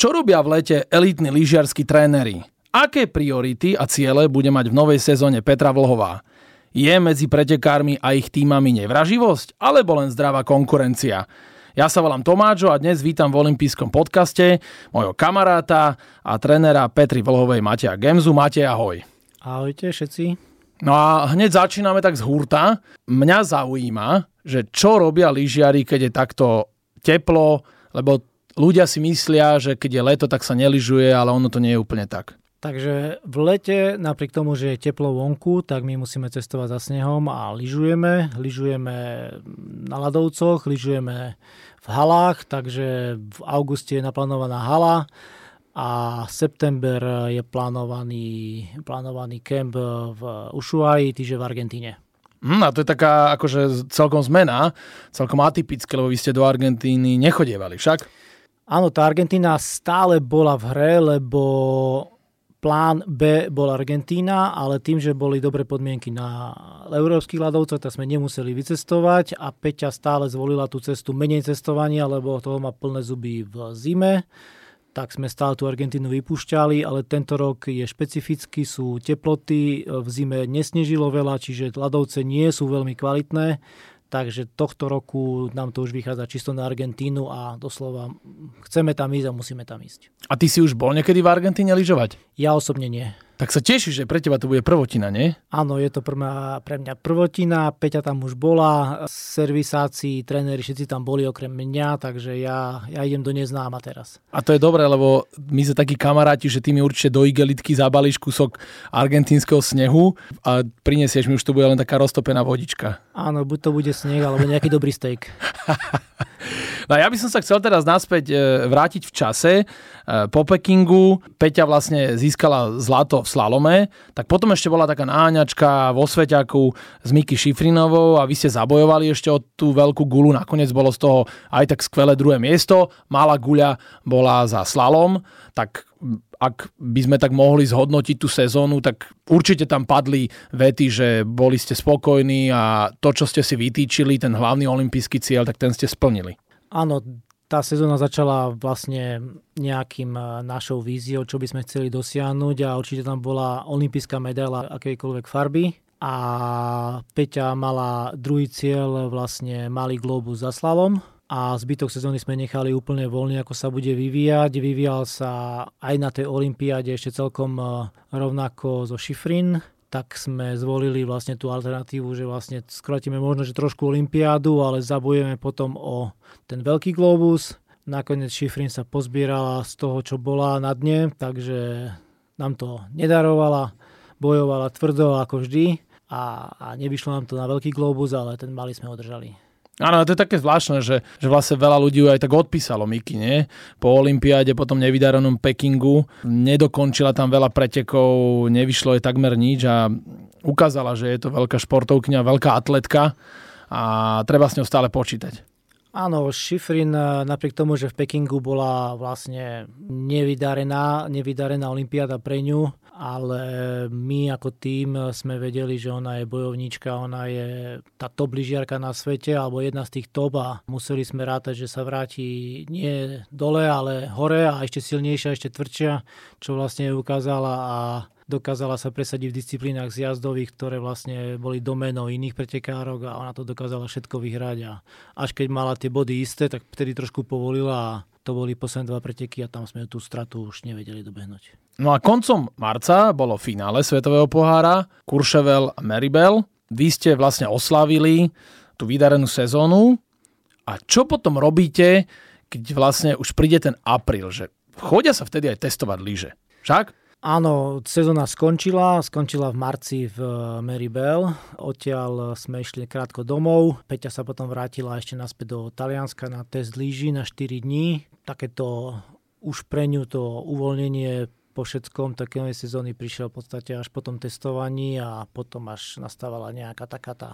Čo robia v lete elitní lyžiarskí tréneri? Aké priority a ciele bude mať v novej sezóne Petra Vlhová? Je medzi pretekármi a ich týmami nevraživosť, alebo len zdravá konkurencia? Ja sa volám Tomáčo a dnes vítam v olympijskom podcaste mojho kamaráta a trénera Petri Vlhovej Matia Gemzu. Matej, ahoj. Ahojte všetci. No a hneď začíname tak z hurta. Mňa zaujíma, že čo robia lyžiari, keď je takto teplo, lebo ľudia si myslia, že keď je leto, tak sa neližuje, ale ono to nie je úplne tak. Takže v lete, napriek tomu, že je teplo vonku, tak my musíme cestovať za snehom a lyžujeme. Lyžujeme na ľadovcoch, lyžujeme v halách, takže v auguste je naplánovaná hala a september je plánovaný, plánovaný kemp v Ushuaji, týže v Argentíne. Mm, a to je taká akože celkom zmena, celkom atypické, lebo vy ste do Argentíny nechodievali však? Áno, tá Argentína stále bola v hre, lebo plán B bol Argentína, ale tým, že boli dobré podmienky na európskych ľadovcoch, tak sme nemuseli vycestovať a Peťa stále zvolila tú cestu menej cestovania, lebo toho má plné zuby v zime. Tak sme stále tú Argentínu vypúšťali, ale tento rok je špecifický, sú teploty, v zime nesnežilo veľa, čiže ľadovce nie sú veľmi kvalitné, Takže tohto roku nám to už vychádza čisto na Argentínu a doslova chceme tam ísť a musíme tam ísť. A ty si už bol niekedy v Argentíne lyžovať? Ja osobne nie. Tak sa tešíš, že pre teba to bude prvotina, nie? Áno, je to pre mňa, pre mňa prvotina. Peťa tam už bola, servisáci, tréneri, všetci tam boli okrem mňa, takže ja, ja idem do neznáma teraz. A to je dobré, lebo my sme takí kamaráti, že ty mi určite do igelitky zabalíš kúsok argentínskeho snehu a prinesieš mi už to bude len taká roztopená vodička. Áno, buď to bude sneh, alebo nejaký dobrý steak. No ja by som sa chcel teraz naspäť e, vrátiť v čase. E, po Pekingu Peťa vlastne získala zlato v slalome, tak potom ešte bola taká náňačka vo Sveťaku s Miky Šifrinovou a vy ste zabojovali ešte o tú veľkú gulu. Nakoniec bolo z toho aj tak skvelé druhé miesto. Malá guľa bola za slalom, tak ak by sme tak mohli zhodnotiť tú sezónu, tak určite tam padli vety, že boli ste spokojní a to, čo ste si vytýčili, ten hlavný olimpijský cieľ, tak ten ste splnili. Áno, tá sezóna začala vlastne nejakým e, našou víziou, čo by sme chceli dosiahnuť a určite tam bola olimpijská medaila akejkoľvek farby a Peťa mala druhý cieľ vlastne malý globus za slalom a zbytok sezóny sme nechali úplne voľne, ako sa bude vyvíjať. Vyvíjal sa aj na tej olympiáde ešte celkom e, rovnako zo Šifrin, tak sme zvolili vlastne tú alternatívu, že vlastne skrátime možno, že trošku olympiádu, ale zabojeme potom o ten veľký globus. Nakoniec Šifrin sa pozbierala z toho, čo bola na dne, takže nám to nedarovala, bojovala tvrdo ako vždy a, a nevyšlo nám to na veľký globus, ale ten malý sme održali. Áno, to je také zvláštne, že, že vlastne veľa ľudí aj tak odpísalo Miky, nie? Po olympiáde, potom nevydarenom Pekingu, nedokončila tam veľa pretekov, nevyšlo je takmer nič a ukázala, že je to veľká športovkňa, veľká atletka a treba s ňou stále počítať. Áno, Šifrin eh, napriek tomu, že v Pekingu bola vlastne nevydarená, nevydarená olympiáda pre ňu, ale my ako tým sme vedeli, že ona je bojovníčka, ona je tá top lyžiarka na svete, alebo jedna z tých top a museli sme rátať, že sa vráti nie dole, ale hore a ešte silnejšia, ešte tvrdšia, čo vlastne ukázala a dokázala sa presadiť v disciplínach zjazdových, ktoré vlastne boli domenou iných pretekárok a ona to dokázala všetko vyhrať a až keď mala tie body isté, tak vtedy trošku povolila a to boli posledné dva preteky a tam sme tú stratu už nevedeli dobehnúť. No a koncom marca bolo finále Svetového pohára, Kurševel a Meribel. Vy ste vlastne oslavili tú vydarenú sezónu. A čo potom robíte, keď vlastne už príde ten apríl, že chodia sa vtedy aj testovať lyže? Však? Áno, sezóna skončila, skončila v marci v Meribel. Odtiaľ sme išli krátko domov. Peťa sa potom vrátila ešte naspäť do Talianska na test lyží na 4 dní. Takéto už pre ňu to uvoľnenie po všetkom také sezóny prišiel v podstate až po tom testovaní a potom až nastávala nejaká taká tá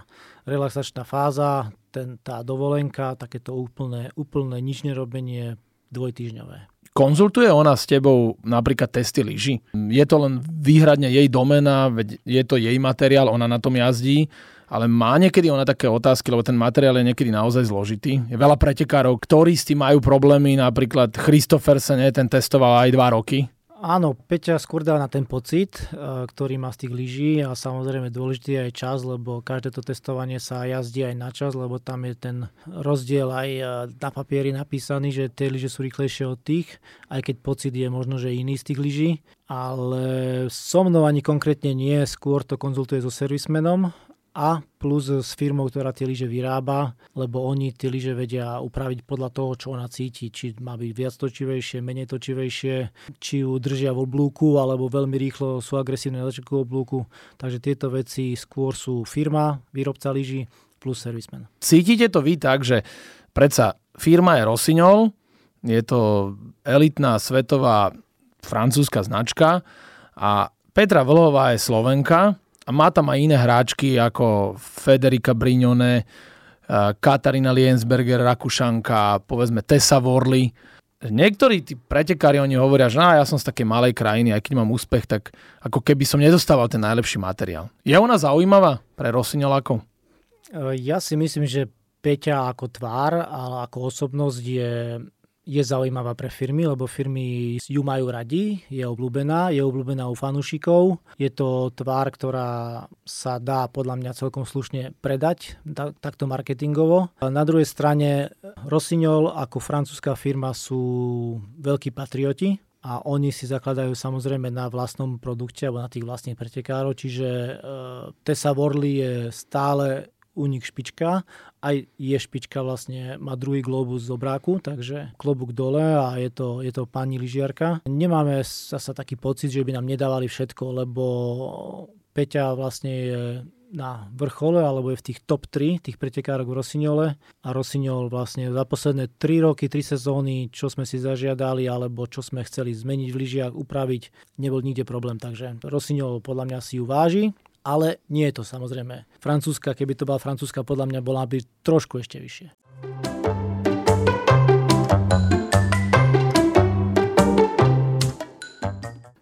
relaxačná fáza, ten, tá dovolenka, takéto úplné, úplné nič nerobenie dvojtýžňové. Konzultuje ona s tebou napríklad testy lyží? Je to len výhradne jej domena, veď je to jej materiál, ona na tom jazdí, ale má niekedy ona také otázky, lebo ten materiál je niekedy naozaj zložitý. Je veľa pretekárov, ktorí s tým majú problémy, napríklad Christophersen, ten testoval aj dva roky Áno, Peťa skôr dá na ten pocit, e, ktorý má z tých lyží a samozrejme dôležitý aj čas, lebo každé to testovanie sa jazdí aj na čas, lebo tam je ten rozdiel aj e, na papieri napísaný, že tie lyže sú rýchlejšie od tých, aj keď pocit je možno, že iný z tých lyží. Ale so mnou ani konkrétne nie, skôr to konzultuje so servismenom a plus s firmou, ktorá tie lyže vyrába, lebo oni tie lyže vedia upraviť podľa toho, čo ona cíti. Či má byť viac točivejšie, menej točivejšie, či ju držia v oblúku, alebo veľmi rýchlo sú agresívne na začiatku oblúku. Takže tieto veci skôr sú firma, výrobca lyží plus servisman. Cítite to vy tak, že predsa firma je Rossignol, je to elitná svetová francúzska značka a Petra Vlhová je Slovenka, a má tam aj iné hráčky ako Federica Brignone, Katarína Liensberger, Rakušanka, povedzme Tessa Worley. Niektorí tí pretekári, oni hovoria, že ja som z takej malej krajiny, aj keď mám úspech, tak ako keby som nedostával ten najlepší materiál. Je ona zaujímavá pre Rossignolákov? Eh, ja si myslím, že Peťa ako tvár a ako osobnosť je je zaujímavá pre firmy, lebo firmy ju majú radi, je obľúbená, je obľúbená u fanúšikov. Je to tvár, ktorá sa dá podľa mňa celkom slušne predať, takto marketingovo. Na druhej strane Rossignol ako francúzska firma sú veľkí patrioti, a oni si zakladajú samozrejme na vlastnom produkte alebo na tých vlastných pretekárov, čiže e, Tessa Worley je stále únik špička. Aj je špička vlastne, má druhý globus z obráku, takže klobúk dole a je to, je to pani lyžiarka. Nemáme zasa taký pocit, že by nám nedávali všetko, lebo Peťa vlastne je na vrchole alebo je v tých top 3 tých pretekárok v Rosignole a Rosignol vlastne za posledné 3 roky, 3 sezóny, čo sme si zažiadali alebo čo sme chceli zmeniť v lyžiach, upraviť, nebol nikde problém. Takže Rosignol podľa mňa si ju váži ale nie je to samozrejme. Francúzska, keby to bola francúzska, podľa mňa bola by trošku ešte vyššie.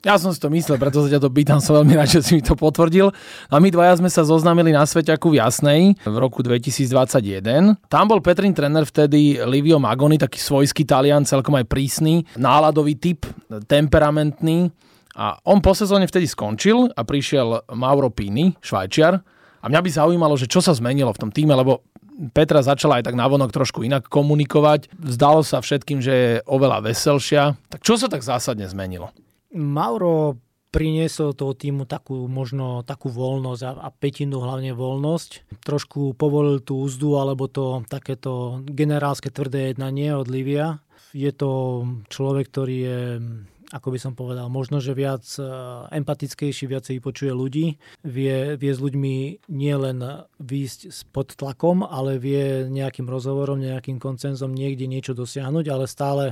Ja som si to myslel, preto sa ťa to pýtam, som veľmi rád, že si mi to potvrdil. A my dvaja sme sa zoznámili na Sveťaku v Jasnej v roku 2021. Tam bol Petrin tréner vtedy Livio Magoni, taký svojský talian, celkom aj prísny, náladový typ, temperamentný a on po sezóne vtedy skončil a prišiel Mauro Pini, švajčiar. A mňa by zaujímalo, že čo sa zmenilo v tom týme, lebo Petra začala aj tak navonok trošku inak komunikovať. Zdalo sa všetkým, že je oveľa veselšia. Tak čo sa tak zásadne zmenilo? Mauro priniesol toho týmu takú možno takú voľnosť a, a petinu hlavne voľnosť. Trošku povolil tú úzdu alebo to takéto generálske tvrdé jednanie od Livia. Je to človek, ktorý je ako by som povedal, možno, že viac e, empatickejší, viacej počuje ľudí, vie, vie s ľuďmi nielen výjsť pod tlakom, ale vie nejakým rozhovorom, nejakým koncenzom niekde niečo dosiahnuť, ale stále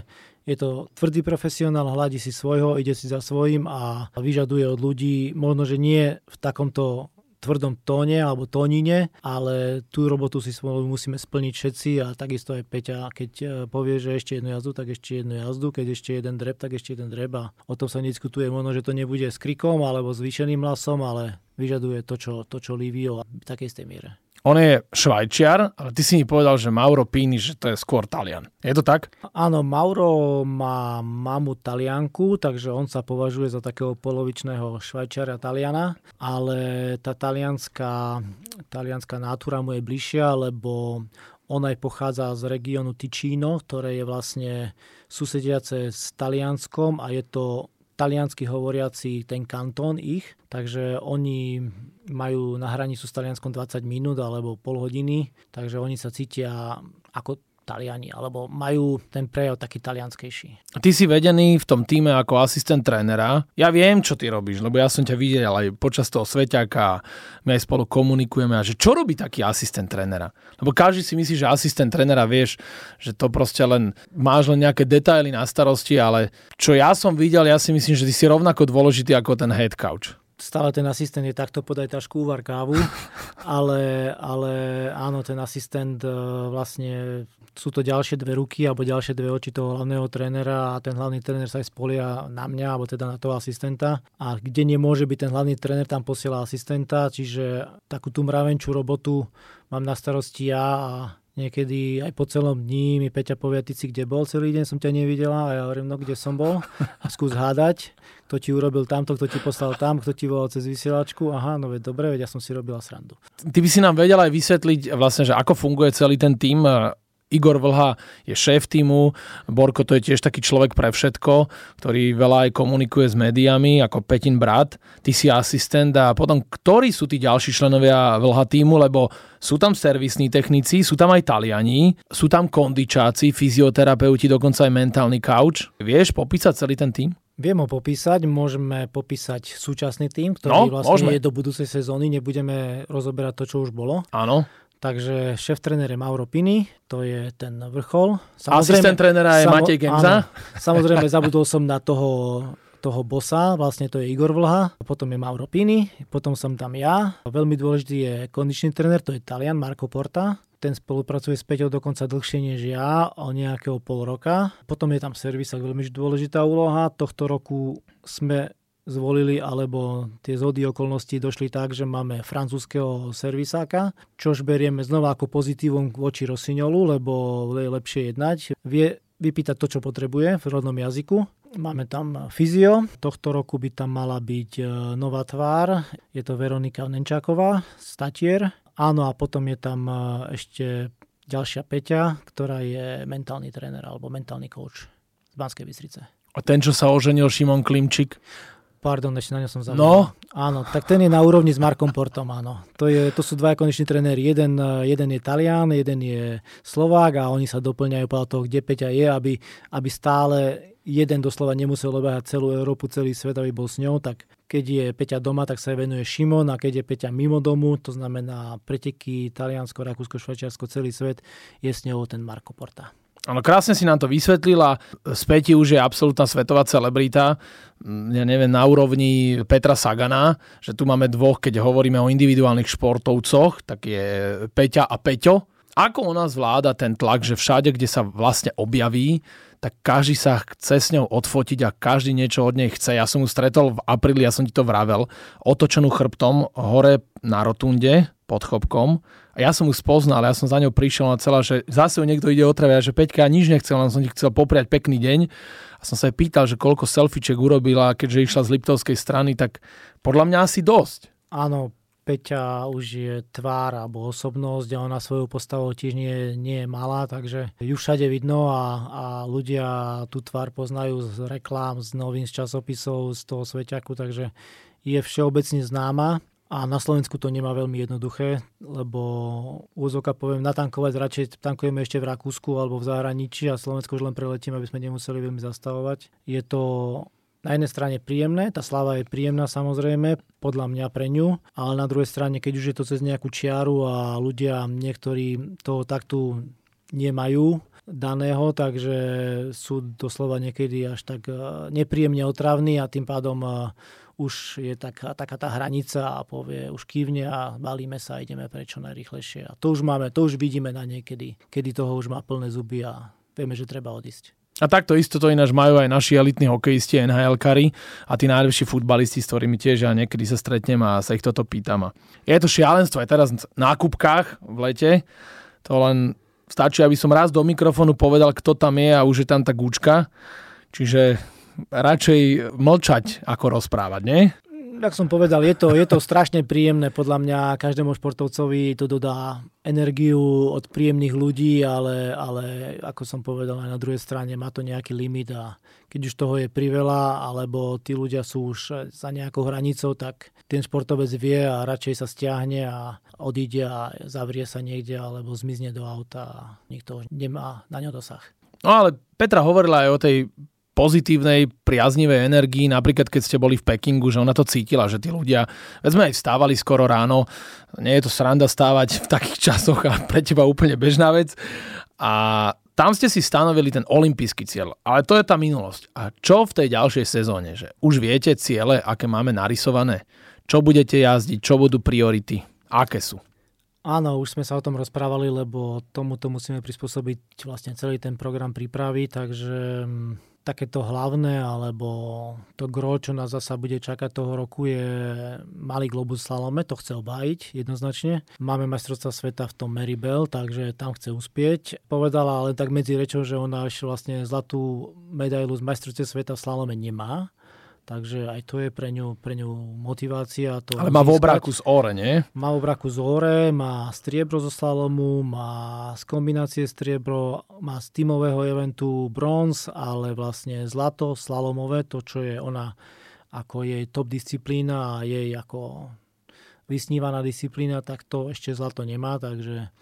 je to tvrdý profesionál, hľadí si svojho, ide si za svojím a vyžaduje od ľudí, možno, že nie v takomto tvrdom tóne alebo tónine, ale tú robotu si musíme splniť všetci a takisto aj Peťa, keď e, povie, že ešte jednu jazdu, tak ešte jednu jazdu, keď ešte jeden dreb, tak ešte jeden dreb a o tom sa nediskutuje. Možno, že to nebude s krikom alebo zvýšeným hlasom, ale vyžaduje to, čo, to, čo Livio v takej istej miere. On je švajčiar, ale ty si mi povedal, že Mauro Pini, že to je skôr Talian. Je to tak? Áno, Mauro má mamu Talianku, takže on sa považuje za takého polovičného švajčiara Taliana, ale tá talianská, talianská nátura mu je bližšia, lebo on aj pochádza z regiónu Ticino, ktoré je vlastne susediace s Talianskom a je to taliansky hovoriaci ten kantón ich, takže oni majú na hranicu s Talianskom 20 minút alebo pol hodiny, takže oni sa cítia ako Taliani, alebo majú ten prejav taký talianskejší. Ty si vedený v tom týme ako asistent trénera. Ja viem, čo ty robíš, lebo ja som ťa videl aj počas toho sveťaka, my aj spolu komunikujeme a že čo robí taký asistent trénera? Lebo každý si myslí, že asistent trénera vieš, že to proste len máš len nejaké detaily na starosti, ale čo ja som videl, ja si myslím, že ty si rovnako dôležitý ako ten head coach stále ten asistent je takto podaj tašku, uvar kávu, ale, ale áno, ten asistent e, vlastne sú to ďalšie dve ruky alebo ďalšie dve oči toho hlavného trénera a ten hlavný tréner sa aj spolia na mňa alebo teda na toho asistenta. A kde nemôže byť ten hlavný tréner, tam posiela asistenta, čiže takú tú mravenčú robotu mám na starosti ja a niekedy aj po celom dní mi Peťa povie, ty si kde bol celý deň, som ťa nevidela. A ja hovorím, no kde som bol? A skús hádať, kto ti urobil tamto, kto ti poslal tam, kto ti volal cez vysielačku, aha, no veď dobre, veď ja som si robila srandu. Ty by si nám vedel aj vysvetliť vlastne, že ako funguje celý ten tým Igor Vlha je šéf týmu, Borko to je tiež taký človek pre všetko, ktorý veľa aj komunikuje s médiami, ako Petin brat, ty si asistent a potom ktorí sú tí ďalší členovia Vlha týmu, lebo sú tam servisní technici, sú tam aj Taliani, sú tam kondičáci, fyzioterapeuti, dokonca aj mentálny couch. Vieš popísať celý ten tým? Viem ho popísať, môžeme popísať súčasný tým, ktorý no, vlastne môžeme. je do budúcej sezóny, nebudeme rozoberať to, čo už bolo. Áno. Takže šéf tréner je Mauro Pini, to je ten vrchol. Asistent trénera je samo, Matej Gemza. Áno, samozrejme zabudol som na toho toho bossa, vlastne to je Igor Vlha, potom je Mauro Pini, potom som tam ja. Veľmi dôležitý je kondičný tréner, to je Talian Marco Porta. Ten spolupracuje s Peťou dokonca dlhšie než ja, o nejakého pol roka. Potom je tam servis, veľmi dôležitá úloha. Tohto roku sme zvolili, alebo tie zhody okolností došli tak, že máme francúzského servisáka, čož berieme znova ako pozitívum voči Rosignolu, lebo je lepšie jednať. Vie vypýtať to, čo potrebuje v rodnom jazyku. Máme tam fyzio. Tohto roku by tam mala byť e, nová tvár. Je to Veronika Nenčáková, statier. Áno, a potom je tam e, ešte ďalšia Peťa, ktorá je mentálny tréner alebo mentálny coach z Banskej Bystrice. A ten, čo sa oženil, Šimon Klimčík? Pardon, ešte na ňo som zabudol. No? Áno, tak ten je na úrovni s Markom Portom, áno. To, je, to sú dva konečný tréneri. Jeden, jeden je Talian, jeden je Slovák a oni sa doplňajú podľa toho, kde Peťa je, aby, aby stále jeden doslova nemusel obehať celú Európu, celý svet, aby bol s ňou, tak keď je Peťa doma, tak sa venuje Šimon a keď je Peťa mimo domu, to znamená preteky Taliansko, Rakúsko, Švajčiarsko, celý svet, je s ňou ten Marko Porta. Áno, krásne si nám to vysvetlila. Späti už je absolútna svetová celebrita. Mm, ja neviem, na úrovni Petra Sagana, že tu máme dvoch, keď hovoríme o individuálnych športovcoch, tak je Peťa a Peťo. Ako u nás vláda ten tlak, že všade, kde sa vlastne objaví, tak každý sa chce s ňou odfotiť a každý niečo od nej chce. Ja som ju stretol v apríli, ja som ti to vravel, otočenú chrbtom hore na rotunde pod chopkom a ja som ju spoznal, ja som za ňou prišiel na celá, že zase ju niekto ide otravia, že Peťka, nič nechcel, len som ti chcel popriať pekný deň. A som sa jej pýtal, že koľko selfieček urobila, keďže išla z Liptovskej strany, tak podľa mňa asi dosť. Áno, Peťa už je tvár alebo osobnosť a ona svojou postavou tiež nie, nie je malá, takže ju všade vidno a, a ľudia tú tvár poznajú z reklám, z novín, z časopisov, z toho sveťaku, takže je všeobecne známa. A na Slovensku to nemá veľmi jednoduché, lebo úzoka poviem, natankovať radšej tankujeme ešte v Rakúsku alebo v zahraničí a Slovensko už len preletíme, aby sme nemuseli veľmi zastavovať. Je to na jednej strane príjemné, tá sláva je príjemná samozrejme, podľa mňa pre ňu, ale na druhej strane, keď už je to cez nejakú čiaru a ľudia niektorí toho taktu nemajú daného, takže sú doslova niekedy až tak eh, nepríjemne otravní a tým pádom eh, už je taká, taká tá hranica a povie, už kývne a balíme sa a ideme prečo najrychlejšie. A to už máme, to už vidíme na niekedy, kedy toho už má plné zuby a vieme, že treba odísť. A takto isto to ináč majú aj naši elitní hokejisti, nhl kari a tí najlepší futbalisti, s ktorými tiež ja niekedy sa stretnem a sa ich toto pýtam. Je to šialenstvo aj teraz na nákupkách v lete. To len stačí, aby som raz do mikrofónu povedal, kto tam je a už je tam tá gúčka. Čiže radšej mlčať, ako rozprávať, nie? Jak som povedal, je to, je to strašne príjemné. Podľa mňa každému športovcovi to dodá energiu od príjemných ľudí, ale, ale ako som povedal, aj na druhej strane má to nejaký limit a keď už toho je priveľa, alebo tí ľudia sú už za nejakou hranicou, tak ten športovec vie a radšej sa stiahne a odíde a zavrie sa niekde alebo zmizne do auta a nikto nemá na ňo dosah. No ale Petra hovorila aj o tej pozitívnej, priaznivej energii, napríklad keď ste boli v Pekingu, že ona to cítila, že tí ľudia, veď sme aj vstávali skoro ráno, nie je to sranda stávať v takých časoch a pre teba úplne bežná vec. A tam ste si stanovili ten olimpijský cieľ, ale to je tá minulosť. A čo v tej ďalšej sezóne? Že už viete ciele, aké máme narysované? čo budete jazdiť, čo budú priority, aké sú? Áno, už sme sa o tom rozprávali, lebo tomuto musíme prispôsobiť vlastne celý ten program prípravy, takže mm, takéto hlavné, alebo to gro, čo nás zasa bude čakať toho roku je malý globus slalome, to chce obájiť jednoznačne. Máme majstrovstva sveta v tom Maribel, takže tam chce uspieť. Povedala ale tak medzi rečou, že ona ešte vlastne zlatú medailu z majstrovstva sveta v slalome nemá Takže aj to je pre ňu, pre ňu motivácia. To Ale má v obraku z ore, nie? Má v obraku z ore, má striebro zo slalomu, má z kombinácie striebro, má z tímového eventu bronz, ale vlastne zlato, slalomové, to čo je ona ako jej top disciplína a jej ako vysnívaná disciplína, tak to ešte zlato nemá, takže,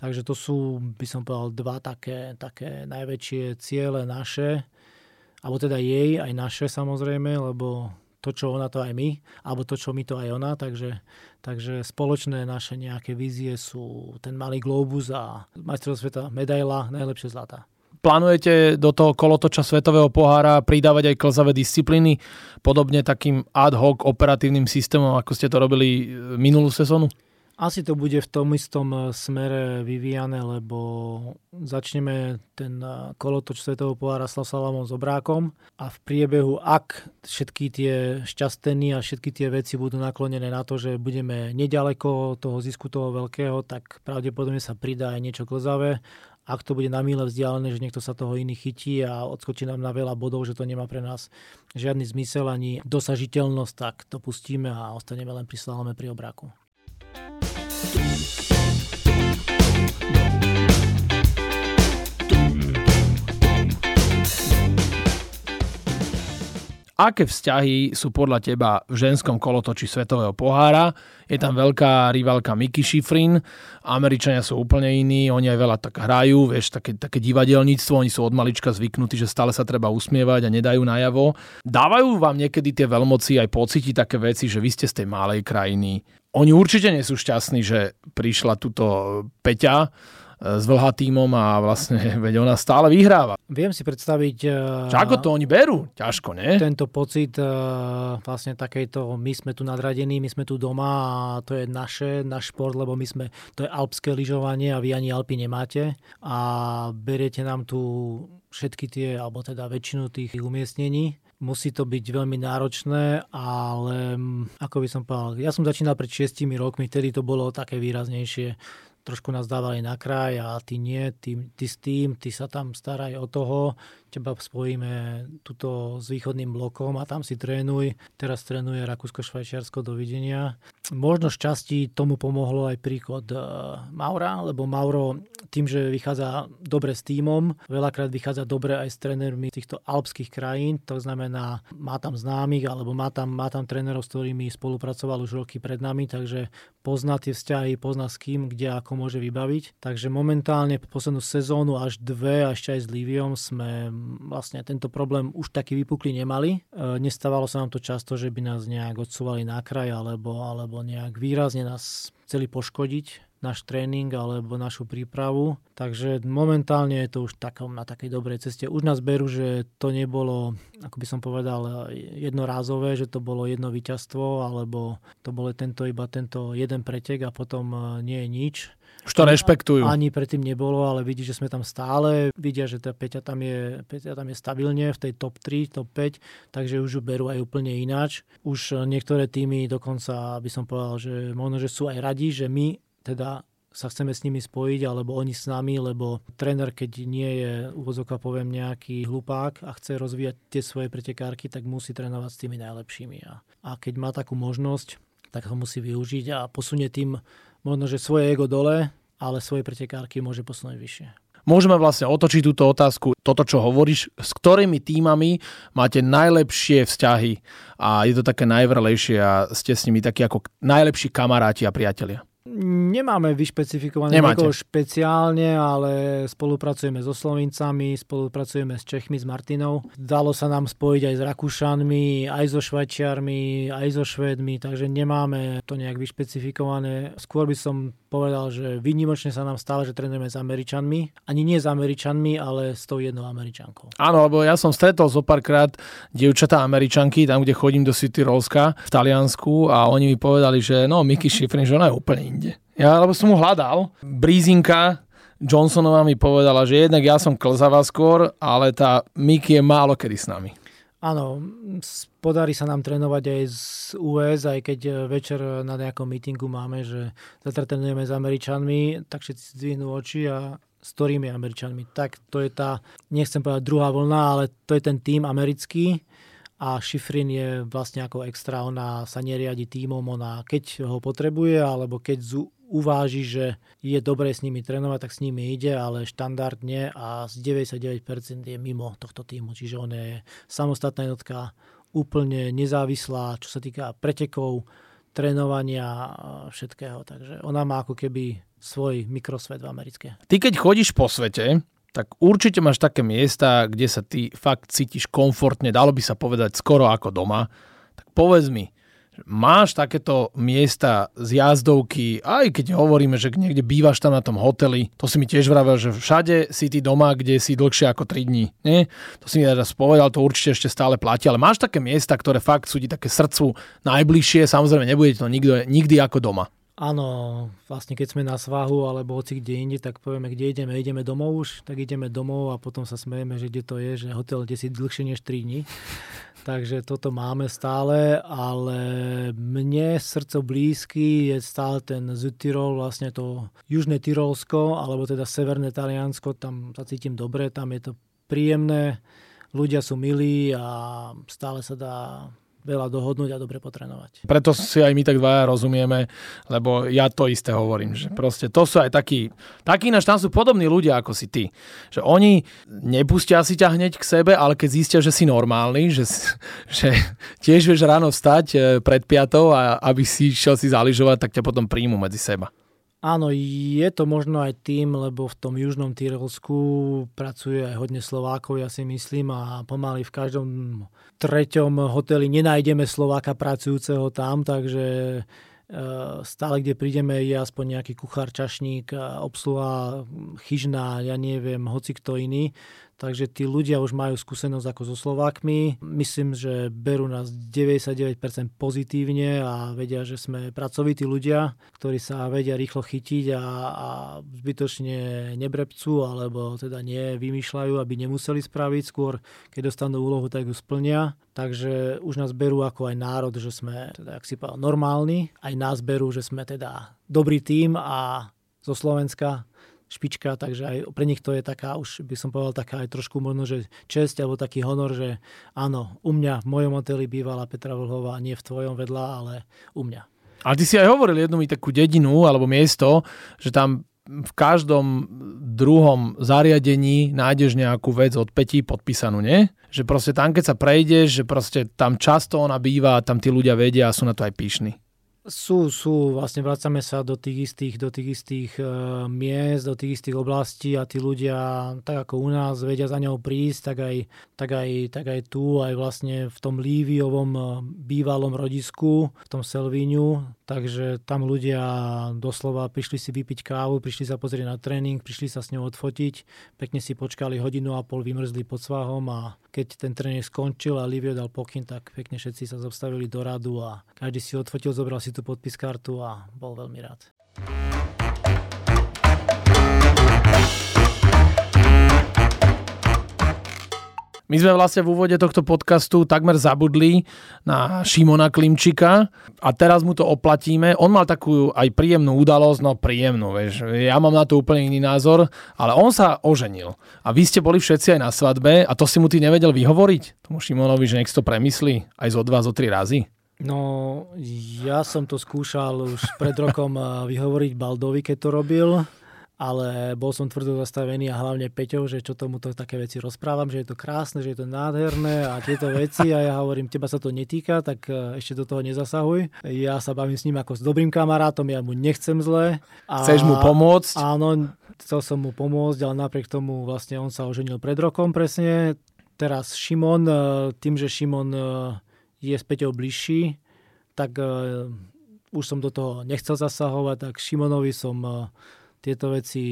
takže to sú, by som povedal, dva také, také najväčšie ciele naše alebo teda jej, aj naše samozrejme, lebo to, čo ona, to aj my, alebo to, čo my, to aj ona, takže, takže spoločné naše nejaké vízie sú ten malý globus a majstrov sveta medaila, najlepšie zlata. Plánujete do toho kolotoča Svetového pohára pridávať aj klzavé disciplíny, podobne takým ad hoc operatívnym systémom, ako ste to robili minulú sezónu? Asi to bude v tom istom eh, smere vyvíjane, lebo začneme ten eh, kolotoč Svetového pohára s Salamom s obrákom a v priebehu, ak všetky tie šťastení a všetky tie veci budú naklonené na to, že budeme nedaleko toho zisku toho veľkého, tak pravdepodobne sa pridá aj niečo klzavé ak to bude na míle vzdialené, že niekto sa toho iný chytí a odskočí nám na veľa bodov, že to nemá pre nás žiadny zmysel ani dosažiteľnosť, tak to pustíme a ostaneme len pri slalome pri obráku. Aké vzťahy sú podľa teba v ženskom kolotoči Svetového pohára? Je tam veľká rivalka Miki Schifrin, Američania sú úplne iní, oni aj veľa tak hrajú, vieš, také, také divadelníctvo, oni sú od malička zvyknutí, že stále sa treba usmievať a nedajú najavo. Dávajú vám niekedy tie veľmoci aj pocítiť také veci, že vy ste z tej malej krajiny. Oni určite nie sú šťastní, že prišla túto Peťa, s Vlha týmom a vlastne veď ona stále vyhráva. Viem si predstaviť... Čo ako to oni berú? Ťažko, nie? Tento pocit eh, vlastne takejto, my sme tu nadradení, my sme tu doma a to je naše, náš šport, lebo my sme, to je alpské lyžovanie a vy ani Alpy nemáte a beriete nám tu všetky tie, alebo teda väčšinu tých umiestnení. Musí to byť veľmi náročné, ale mm, ako by som povedal, ja som začínal pred 6 rokmi, vtedy to bolo také výraznejšie. Trošku nás dávali na kraj a ty nie, ty, ty s tým, ty sa tam staraj o toho, teba spojíme tuto s východným blokom a tam si trénuj. Teraz trénuje Rakúsko-Švajčiarsko, dovidenia. Možno šťastí tomu pomohlo aj príklad e, Maura, lebo Mauro tým, že vychádza dobre s týmom, veľakrát vychádza dobre aj s trénermi týchto alpských krajín, to znamená, má tam známych alebo má tam, má tam trénerov, s ktorými spolupracoval už roky pred nami, takže pozná tie vzťahy, pozná s kým, kde ako môže vybaviť. Takže momentálne poslednú sezónu až dve, a ešte aj s Liviom sme vlastne tento problém už taký vypukli nemali. E, nestávalo sa nám to často, že by nás nejak odsúvali na kraj alebo, alebo nejak výrazne nás chceli poškodiť náš tréning alebo našu prípravu. Takže momentálne je to už takom, na takej dobrej ceste. Už nás berú, že to nebolo, ako by som povedal, jednorázové, že to bolo jedno víťazstvo, alebo to bolo tento iba tento jeden pretek a potom e, nie je nič. Už to rešpektujú. Ani predtým nebolo, ale vidí, že sme tam stále. Vidia, že tá Peťa tam je, Peťa tam je stabilne v tej top 3, top 5, takže už ju berú aj úplne ináč. Už niektoré týmy dokonca by som povedal, že možno, že sú aj radi, že my teda sa chceme s nimi spojiť, alebo oni s nami, lebo tréner, keď nie je, úvodzovka poviem, nejaký hlupák a chce rozvíjať tie svoje pretekárky, tak musí trénovať s tými najlepšími. A, a keď má takú možnosť, tak ho musí využiť a posunie tým možno, že svoje ego dole, ale svoje pretekárky môže posunúť vyššie. Môžeme vlastne otočiť túto otázku, toto čo hovoríš, s ktorými týmami máte najlepšie vzťahy a je to také najvrlejšie a ste s nimi takí ako najlepší kamaráti a priatelia? Nemáme vyšpecifikované Nemáte. niekoho špeciálne, ale spolupracujeme so Slovincami, spolupracujeme s Čechmi, s Martinou. Dalo sa nám spojiť aj s Rakúšanmi, aj so Švajčiarmi, aj so Švédmi, takže nemáme to nejak vyšpecifikované. Skôr by som povedal, že výnimočne sa nám stále, že trénujeme s Američanmi. Ani nie s Američanmi, ale s tou jednou Američankou. Áno, lebo ja som stretol zo párkrát dievčatá Američanky, tam, kde chodím do City Rolska v Taliansku a oni mi povedali, že no, Mickey Schifrin, že ona je úplne inde. Ja, lebo som mu hľadal. Brízinka Johnsonová mi povedala, že jednak ja som klzavá skôr, ale tá Mickey je málo kedy s nami. Áno, podarí sa nám trénovať aj z US, aj keď e, večer na nejakom mítingu máme, že zatra trénujeme s Američanmi, tak všetci zdvihnú oči a s ktorými Američanmi. Tak to je tá, nechcem povedať druhá vlna, ale to je ten tým americký a Šifrin je vlastne ako extra, ona sa neriadi týmom, ona keď ho potrebuje, alebo keď zu, uváži, že je dobré s nimi trénovať, tak s nimi ide, ale štandardne a z 99% je mimo tohto týmu, čiže on je samostatná jednotka, úplne nezávislá, čo sa týka pretekov, trénovania všetkého. Takže ona má ako keby svoj mikrosvet v americké. Ty keď chodíš po svete, tak určite máš také miesta, kde sa ty fakt cítiš komfortne, dalo by sa povedať skoro ako doma. Tak povedz mi, máš takéto miesta z jazdovky, aj keď hovoríme, že niekde bývaš tam na tom hoteli, to si mi tiež vravel, že všade si ty doma, kde si dlhšie ako 3 dní. Nie? To si mi teraz povedal, to určite ešte stále platí, ale máš také miesta, ktoré fakt sú ti také srdcu najbližšie, samozrejme nebude to nikdy, nikdy ako doma. Áno, vlastne keď sme na svahu alebo hoci kde inde, tak povieme, kde ideme. Ideme domov už, tak ideme domov a potom sa smejeme, že kde to je, že hotel, kde si dlhšie než 3 dní. Takže toto máme stále, ale mne srdco blízky je stále ten Südtirol, vlastne to južné Tyrolsko, alebo teda severné Taliansko, tam sa cítim dobre, tam je to príjemné, ľudia sú milí a stále sa dá veľa dohodnúť a dobre potrenovať. Preto si aj my tak dvaja rozumieme, lebo ja to isté hovorím, že proste to sú aj takí, takí ináč tam sú podobní ľudia ako si ty. Že oni nepustia si ťa hneď k sebe, ale keď zistia, že si normálny, že, že tiež vieš ráno vstať e, pred piatou a aby si išiel si zaližovať, tak ťa potom príjmu medzi seba. Áno, je to možno aj tým, lebo v tom južnom Tyrolsku pracuje aj hodne Slovákov, ja si myslím, a pomaly v každom treťom hoteli nenájdeme Slováka pracujúceho tam, takže e, stále, kde prídeme, je aspoň nejaký kuchár, čašník, obsluha, chyžná, ja neviem, hoci kto iný. Takže tí ľudia už majú skúsenosť ako so Slovákmi. Myslím, že berú nás 99% pozitívne a vedia, že sme pracovití ľudia, ktorí sa vedia rýchlo chytiť a, a zbytočne nebrepcú alebo teda nevymýšľajú, aby nemuseli spraviť. Skôr, keď dostanú úlohu, tak ju splnia. Takže už nás berú ako aj národ, že sme, teda, ak si povedal, normálni. Aj nás berú, že sme teda dobrý tím a zo Slovenska špička, takže aj pre nich to je taká, už by som povedal, taká aj trošku možno, že česť alebo taký honor, že áno, u mňa v mojom hoteli bývala Petra Vlhová, nie v tvojom vedľa, ale u mňa. Ale ty si aj hovoril jednu mi takú dedinu alebo miesto, že tam v každom druhom zariadení nájdeš nejakú vec od Peti podpísanú, nie? Že proste tam, keď sa prejdeš, že proste tam často ona býva tam tí ľudia vedia a sú na to aj píšni. Sú, sú, vlastne vracame sa do tých istých, do tých istých uh, miest, do tých istých oblastí a tí ľudia, tak ako u nás, vedia za ňou prísť, tak aj, tak aj, tak aj tu, aj vlastne v tom Líviovom uh, bývalom rodisku, v tom Selvíňu, takže tam ľudia doslova prišli si vypiť kávu, prišli sa pozrieť na tréning, prišli sa s ňou odfotiť, pekne si počkali hodinu a pol, vymrzli pod svahom a keď ten tréning skončil a Livio dal pokyn, tak pekne všetci sa zostavili do radu a každý si odfotil, zobral si tú podpis kartu a bol veľmi rád. My sme vlastne v úvode tohto podcastu takmer zabudli na Šimona Klimčika a teraz mu to oplatíme. On mal takú aj príjemnú udalosť, no príjemnú, vieš. Ja mám na to úplne iný názor, ale on sa oženil. A vy ste boli všetci aj na svadbe a to si mu ty nevedel vyhovoriť? Tomu Šimonovi, že nech si to premyslí aj zo dva, zo tri razy? No, ja som to skúšal už pred rokom vyhovoriť Baldovi, keď to robil. ale bol som tvrdo zastavený a hlavne Peťou, že čo tomu to také veci rozprávam, že je to krásne, že je to nádherné a tieto veci a ja hovorím, teba sa to netýka, tak e, ešte do toho nezasahuj. Ja sa bavím s ním ako s dobrým kamarátom, ja mu nechcem zle. A, Chceš mu pomôcť? Áno, chcel som mu pomôcť, ale napriek tomu vlastne on sa oženil pred rokom presne. Teraz Šimon, e, tým, že Šimon je s Peťou bližší, tak už som do toho nechcel zasahovať, tak Šimonovi som tieto veci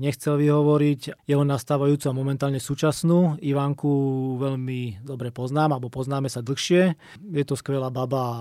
nechcel vyhovoriť. Jeho nastávajúcu a momentálne súčasnú Ivanku veľmi dobre poznám, alebo poznáme sa dlhšie. Je to skvelá baba a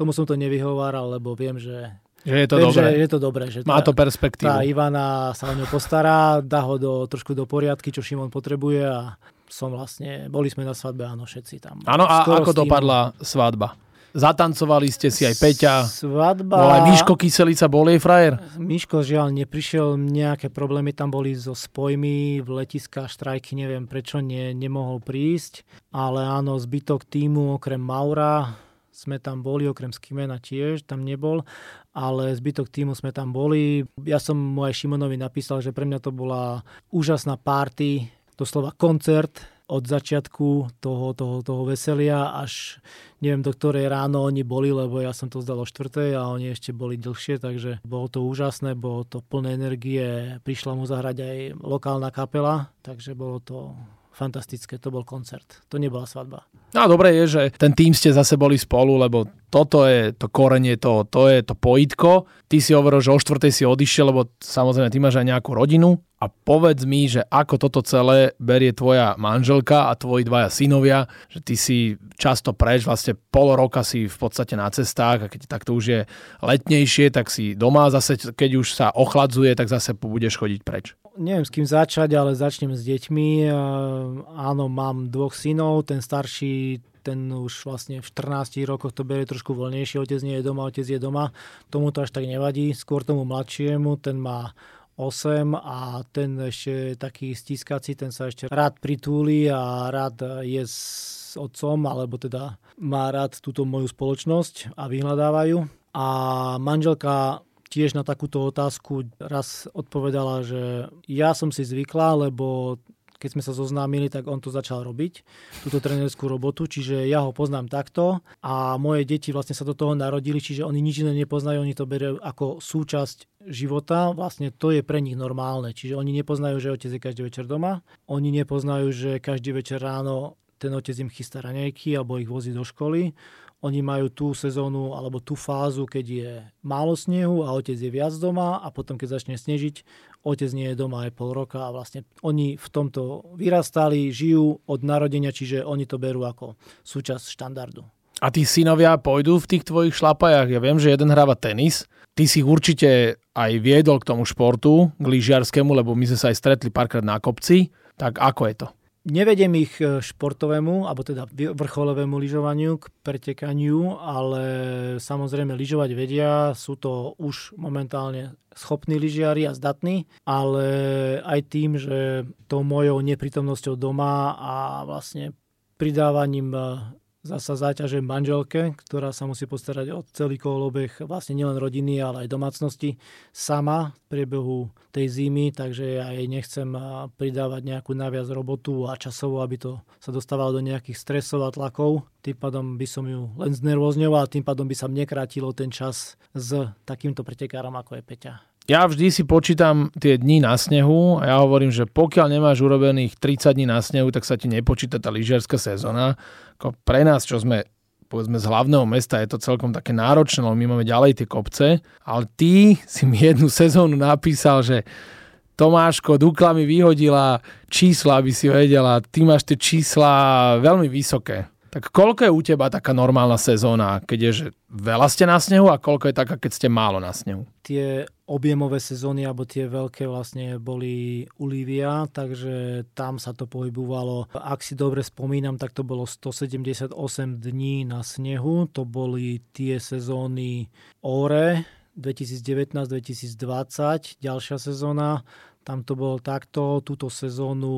tomu som to nevyhováral, lebo viem, že že je to viem, dobré. Že je to dobré. Že Má to perspektívu. Tá Ivana sa o ňo postará, dá ho do, trošku do poriadky, čo Šimon potrebuje a som vlastne, boli sme na svadbe, áno, všetci tam. Áno, a ako dopadla svadba? Zatancovali ste si aj Peťa. Svadba. Bol aj Miško Kyselica, bol jej frajer? Miško žiaľ neprišiel, nejaké problémy tam boli so spojmi v letiska, štrajky, neviem prečo nie, nemohol prísť. Ale áno, zbytok týmu okrem Maura sme tam boli, okrem Skimena tiež tam nebol, ale zbytok týmu sme tam boli. Ja som mu aj Šimonovi napísal, že pre mňa to bola úžasná party, doslova koncert, od začiatku toho, toho, toho veselia až neviem do ktorej ráno oni boli, lebo ja som to zdal o štvrtej a oni ešte boli dlhšie, takže bolo to úžasné, bolo to plné energie, prišla mu zahrať aj lokálna kapela, takže bolo to fantastické, to bol koncert, to nebola svadba. No a dobre je, že ten tým ste zase boli spolu, lebo toto je to korenie toho, to je to pojitko. Ty si hovoril, že o štvrtej si odišiel, lebo samozrejme ty máš aj nejakú rodinu a povedz mi, že ako toto celé berie tvoja manželka a tvoji dvaja synovia, že ty si často preč, vlastne pol roka si v podstate na cestách a keď takto už je letnejšie, tak si doma zase, keď už sa ochladzuje, tak zase budeš chodiť preč neviem s kým začať, ale začnem s deťmi. Áno, mám dvoch synov, ten starší ten už vlastne v 14 rokoch to berie trošku voľnejšie, otec nie je doma, otec je doma, tomu to až tak nevadí, skôr tomu mladšiemu, ten má 8 a ten ešte taký stiskací, ten sa ešte rád pritúli a rád je s otcom, alebo teda má rád túto moju spoločnosť a vyhľadávajú. A manželka tiež na takúto otázku raz odpovedala, že ja som si zvykla, lebo keď sme sa zoznámili, tak on to začal robiť, túto trenerskú robotu, čiže ja ho poznám takto a moje deti vlastne sa do toho narodili, čiže oni nič iné nepoznajú, oni to berú ako súčasť života, vlastne to je pre nich normálne, čiže oni nepoznajú, že otec je každý večer doma, oni nepoznajú, že každý večer ráno ten otec im chystá raňajky alebo ich vozí do školy. Oni majú tú sezónu alebo tú fázu, keď je málo snehu a otec je viac doma a potom, keď začne snežiť, otec nie je doma aj pol roka a vlastne oni v tomto vyrastali, žijú od narodenia, čiže oni to berú ako súčasť štandardu. A tí synovia pôjdu v tých tvojich šlapajach? Ja viem, že jeden hráva tenis. Ty si určite aj viedol k tomu športu, k lyžiarskému, lebo my sme sa aj stretli párkrát na kopci. Tak ako je to? Nevedem ich e, športovému, alebo teda vrcholovému lyžovaniu, k pretekaniu, ale samozrejme lyžovať vedia, sú to už momentálne schopní lyžiari a zdatní, ale aj tým, že tou mojou neprítomnosťou doma a vlastne pridávaním e, zasa záťaže manželke, ktorá sa musí postarať o celý kolobeh vlastne nielen rodiny, ale aj domácnosti sama v priebehu tej zimy, takže ja jej nechcem pridávať nejakú naviac robotu a časovo, aby to sa dostávalo do nejakých stresov a tlakov. Tým pádom by som ju len znervozňoval, tým pádom by sa mne krátilo ten čas s takýmto pretekárom ako je Peťa ja vždy si počítam tie dni na snehu a ja hovorím, že pokiaľ nemáš urobených 30 dní na snehu, tak sa ti nepočíta tá lyžiarská sezóna. Pre nás, čo sme povedzme z hlavného mesta, je to celkom také náročné, lebo my máme ďalej tie kopce, ale ty si mi jednu sezónu napísal, že Tomáško, Dukla mi vyhodila čísla, aby si vedela, ty máš tie čísla veľmi vysoké. Tak koľko je u teba taká normálna sezóna, keď je že veľa ste na snehu a koľko je taká, keď ste málo na snehu? Tie objemové sezóny, alebo tie veľké vlastne boli u Lívia, takže tam sa to pohybovalo. Ak si dobre spomínam, tak to bolo 178 dní na snehu. To boli tie sezóny Ore, 2019-2020, ďalšia sezóna, tam to bolo takto. Túto sezónu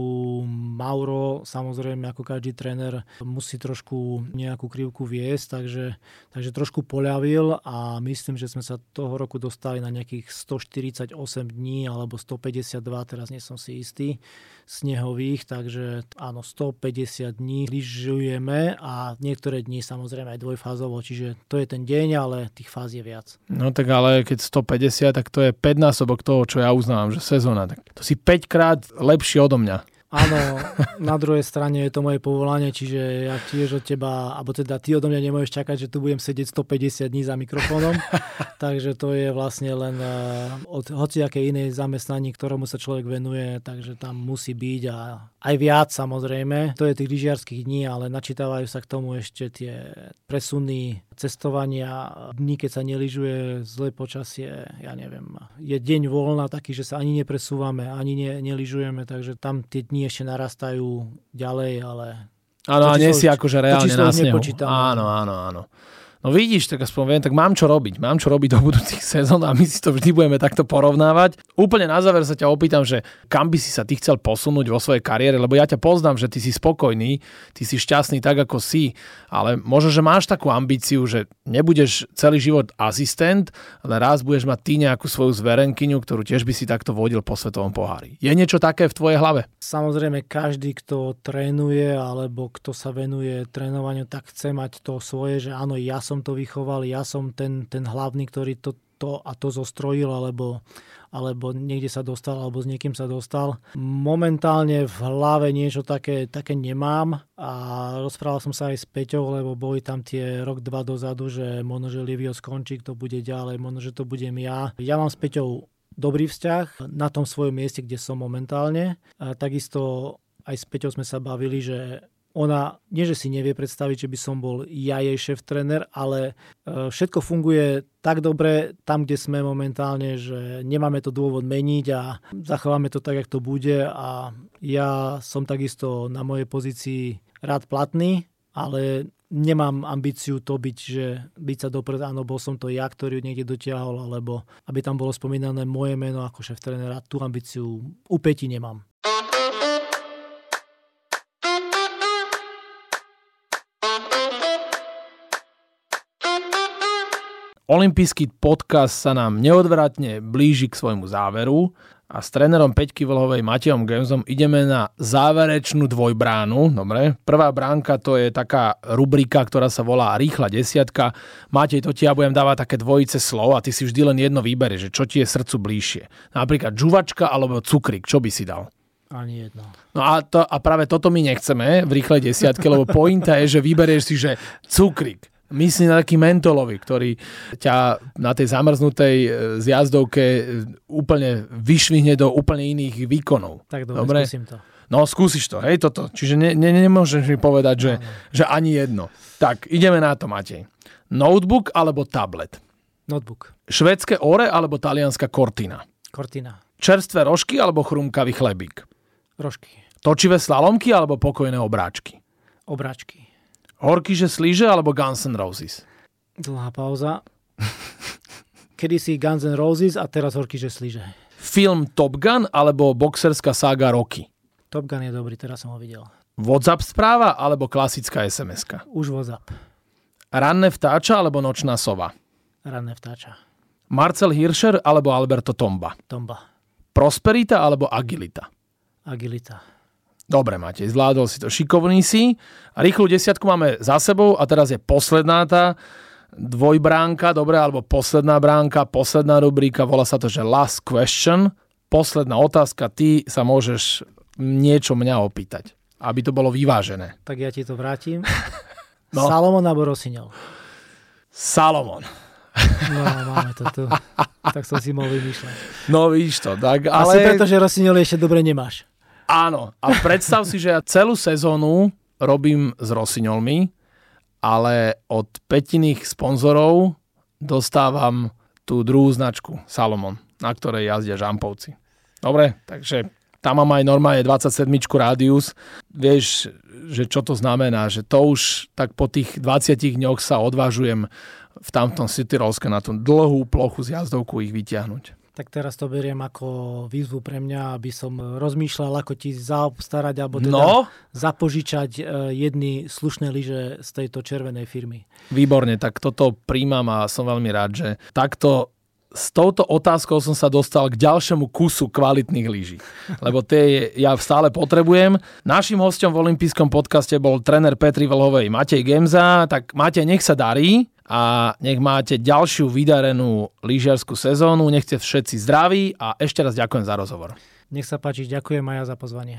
Mauro, samozrejme ako každý tréner, musí trošku nejakú krivku viesť, takže, takže trošku poľavil a myslím, že sme sa toho roku dostali na nejakých 148 dní alebo 152, teraz nie som si istý, snehových, takže áno, 150 dní lyžujeme a niektoré dni samozrejme aj dvojfázovo, čiže to je ten deň, ale tých fáz je viac. No tak ale keď 150, tak to je 5 násobok toho, čo ja uznávam, že sezóna. Tak to si 5 krát lepšie odo mňa. Áno, na druhej strane je to moje povolanie, čiže ja tiež od teba, alebo teda ty odo mňa nemôžeš čakať, že tu budem sedieť 150 dní za mikrofónom, takže to je vlastne len uh, od hociakej inej zamestnaní, ktorému sa človek venuje, takže tam musí byť a aj viac samozrejme. To je tých lyžiarských dní, ale načítavajú sa k tomu ešte tie presuny cestovania, dní, keď sa neližuje, zlé počasie, ja neviem, je deň voľna taký, že sa ani nepresúvame, ani ne, neližujeme, takže tam tie dni ešte narastajú ďalej, ale... Áno, a nie si akože reálne na snehu. Áno, áno, áno. No vidíš, tak aspoň viem, tak mám čo robiť. Mám čo robiť do budúcich sezón a my si to vždy budeme takto porovnávať. Úplne na záver sa ťa opýtam, že kam by si sa ty chcel posunúť vo svojej kariére, lebo ja ťa poznám, že ty si spokojný, ty si šťastný tak, ako si, ale možno, že máš takú ambíciu, že nebudeš celý život asistent, ale raz budeš mať ty nejakú svoju zverenkyňu, ktorú tiež by si takto vodil po svetovom pohári. Je niečo také v tvojej hlave? Samozrejme, každý, kto trénuje alebo kto sa venuje trénovaniu, tak chce mať to svoje, že áno, ja som som to vychoval, ja som ten, ten hlavný, ktorý to, to a to zostrojil, alebo, alebo niekde sa dostal, alebo s niekým sa dostal. Momentálne v hlave niečo také, také nemám a rozprával som sa aj s Peťou, lebo boli tam tie rok, dva dozadu, že možno, že Livio skončí, kto bude ďalej, možno, že to budem ja. Ja mám s Peťou dobrý vzťah na tom svojom mieste, kde som momentálne. A takisto aj s Peťou sme sa bavili, že ona nie, že si nevie predstaviť, že by som bol ja jej šéf tréner, ale e, všetko funguje tak dobre tam, kde sme momentálne, že nemáme to dôvod meniť a zachováme to tak, jak to bude a ja som takisto na mojej pozícii rád platný, ale nemám ambíciu to byť, že byť sa dopred, áno, bol som to ja, ktorý niekde dotiahol, alebo aby tam bolo spomínané moje meno ako šéf trénera, tú ambíciu u nemám. Olympijský podcast sa nám neodvratne blíži k svojmu záveru a s trénerom Peťky Vlhovej Matejom Gemzom ideme na záverečnú dvojbránu. Dobre, prvá bránka to je taká rubrika, ktorá sa volá Rýchla desiatka. Matej, to ti ja budem dávať také dvojice slov a ty si vždy len jedno vybere, že čo ti je srdcu bližšie. Napríklad žuvačka alebo cukrik, čo by si dal? Ani jedno. No a, to, a práve toto my nechceme v rýchlej desiatke, lebo pointa je, že vyberieš si, že cukrik Myslím na taký mentolovi, ktorý ťa na tej zamrznutej e, zjazdovke e, úplne vyšvihne do úplne iných výkonov. Tak dobre, dobre? skúsim to. No, skúsiš to, hej, toto. Čiže ne, ne, nemôžeš mi povedať, že, že ani jedno. Tak, ideme na to, Matej. Notebook alebo tablet? Notebook. Švedské ore alebo talianská kortina? Kortina. Čerstvé rožky alebo chrumkavý chlebík? Rožky. Točivé slalomky alebo pokojné obráčky? Obráčky. Horkyže slíže alebo Guns N' Roses? Dlhá pauza. Kedy si Guns N' Roses a teraz Horkyže slíže. Film Top Gun alebo boxerská sága Rocky? Top Gun je dobrý, teraz som ho videl. WhatsApp správa alebo klasická sms Už WhatsApp. Ranné vtáča alebo nočná sova? Ranné vtáča. Marcel Hirscher alebo Alberto Tomba? Tomba. Prosperita alebo agilita? Agilita. Dobre, Matej, zvládol si to. Šikovný si. A rýchlu desiatku máme za sebou a teraz je posledná tá dvojbránka, dobre, alebo posledná bránka, posledná rubrika, volá sa to, že last question. Posledná otázka, ty sa môžeš niečo mňa opýtať, aby to bolo vyvážené. Tak ja ti to vrátim. no. Salomon alebo Rosiňov? Salomon. No, máme to tu. tak som si mohol vymýšľať. No, víš to. Tak, ale... Asi preto, že Rosiňov ešte dobre nemáš. Áno. A predstav si, že ja celú sezónu robím s Rosiňolmi, ale od petiných sponzorov dostávam tú druhú značku Salomon, na ktorej jazdia žampovci. Dobre, takže tam mám aj normálne 27 rádius. Vieš, že čo to znamená, že to už tak po tých 20 dňoch sa odvážujem v tamtom City Rolske na tú dlhú plochu z jazdovku ich vyťahnuť. Tak teraz to beriem ako výzvu pre mňa, aby som rozmýšľal, ako ti zaobstarať alebo teda No, zapožičať e, jedny slušné lyže z tejto červenej firmy. výborne, tak toto príjmam a som veľmi rád, že takto s touto otázkou som sa dostal k ďalšiemu kusu kvalitných lyží. Lebo tie ja stále potrebujem. Našim hostom v olympijskom podcaste bol tréner Petri Vlhovej Matej Gemza. Tak Matej, nech sa darí a nech máte ďalšiu vydarenú lyžiarskú sezónu. Nech ste všetci zdraví a ešte raz ďakujem za rozhovor. Nech sa páči, ďakujem aj ja za pozvanie.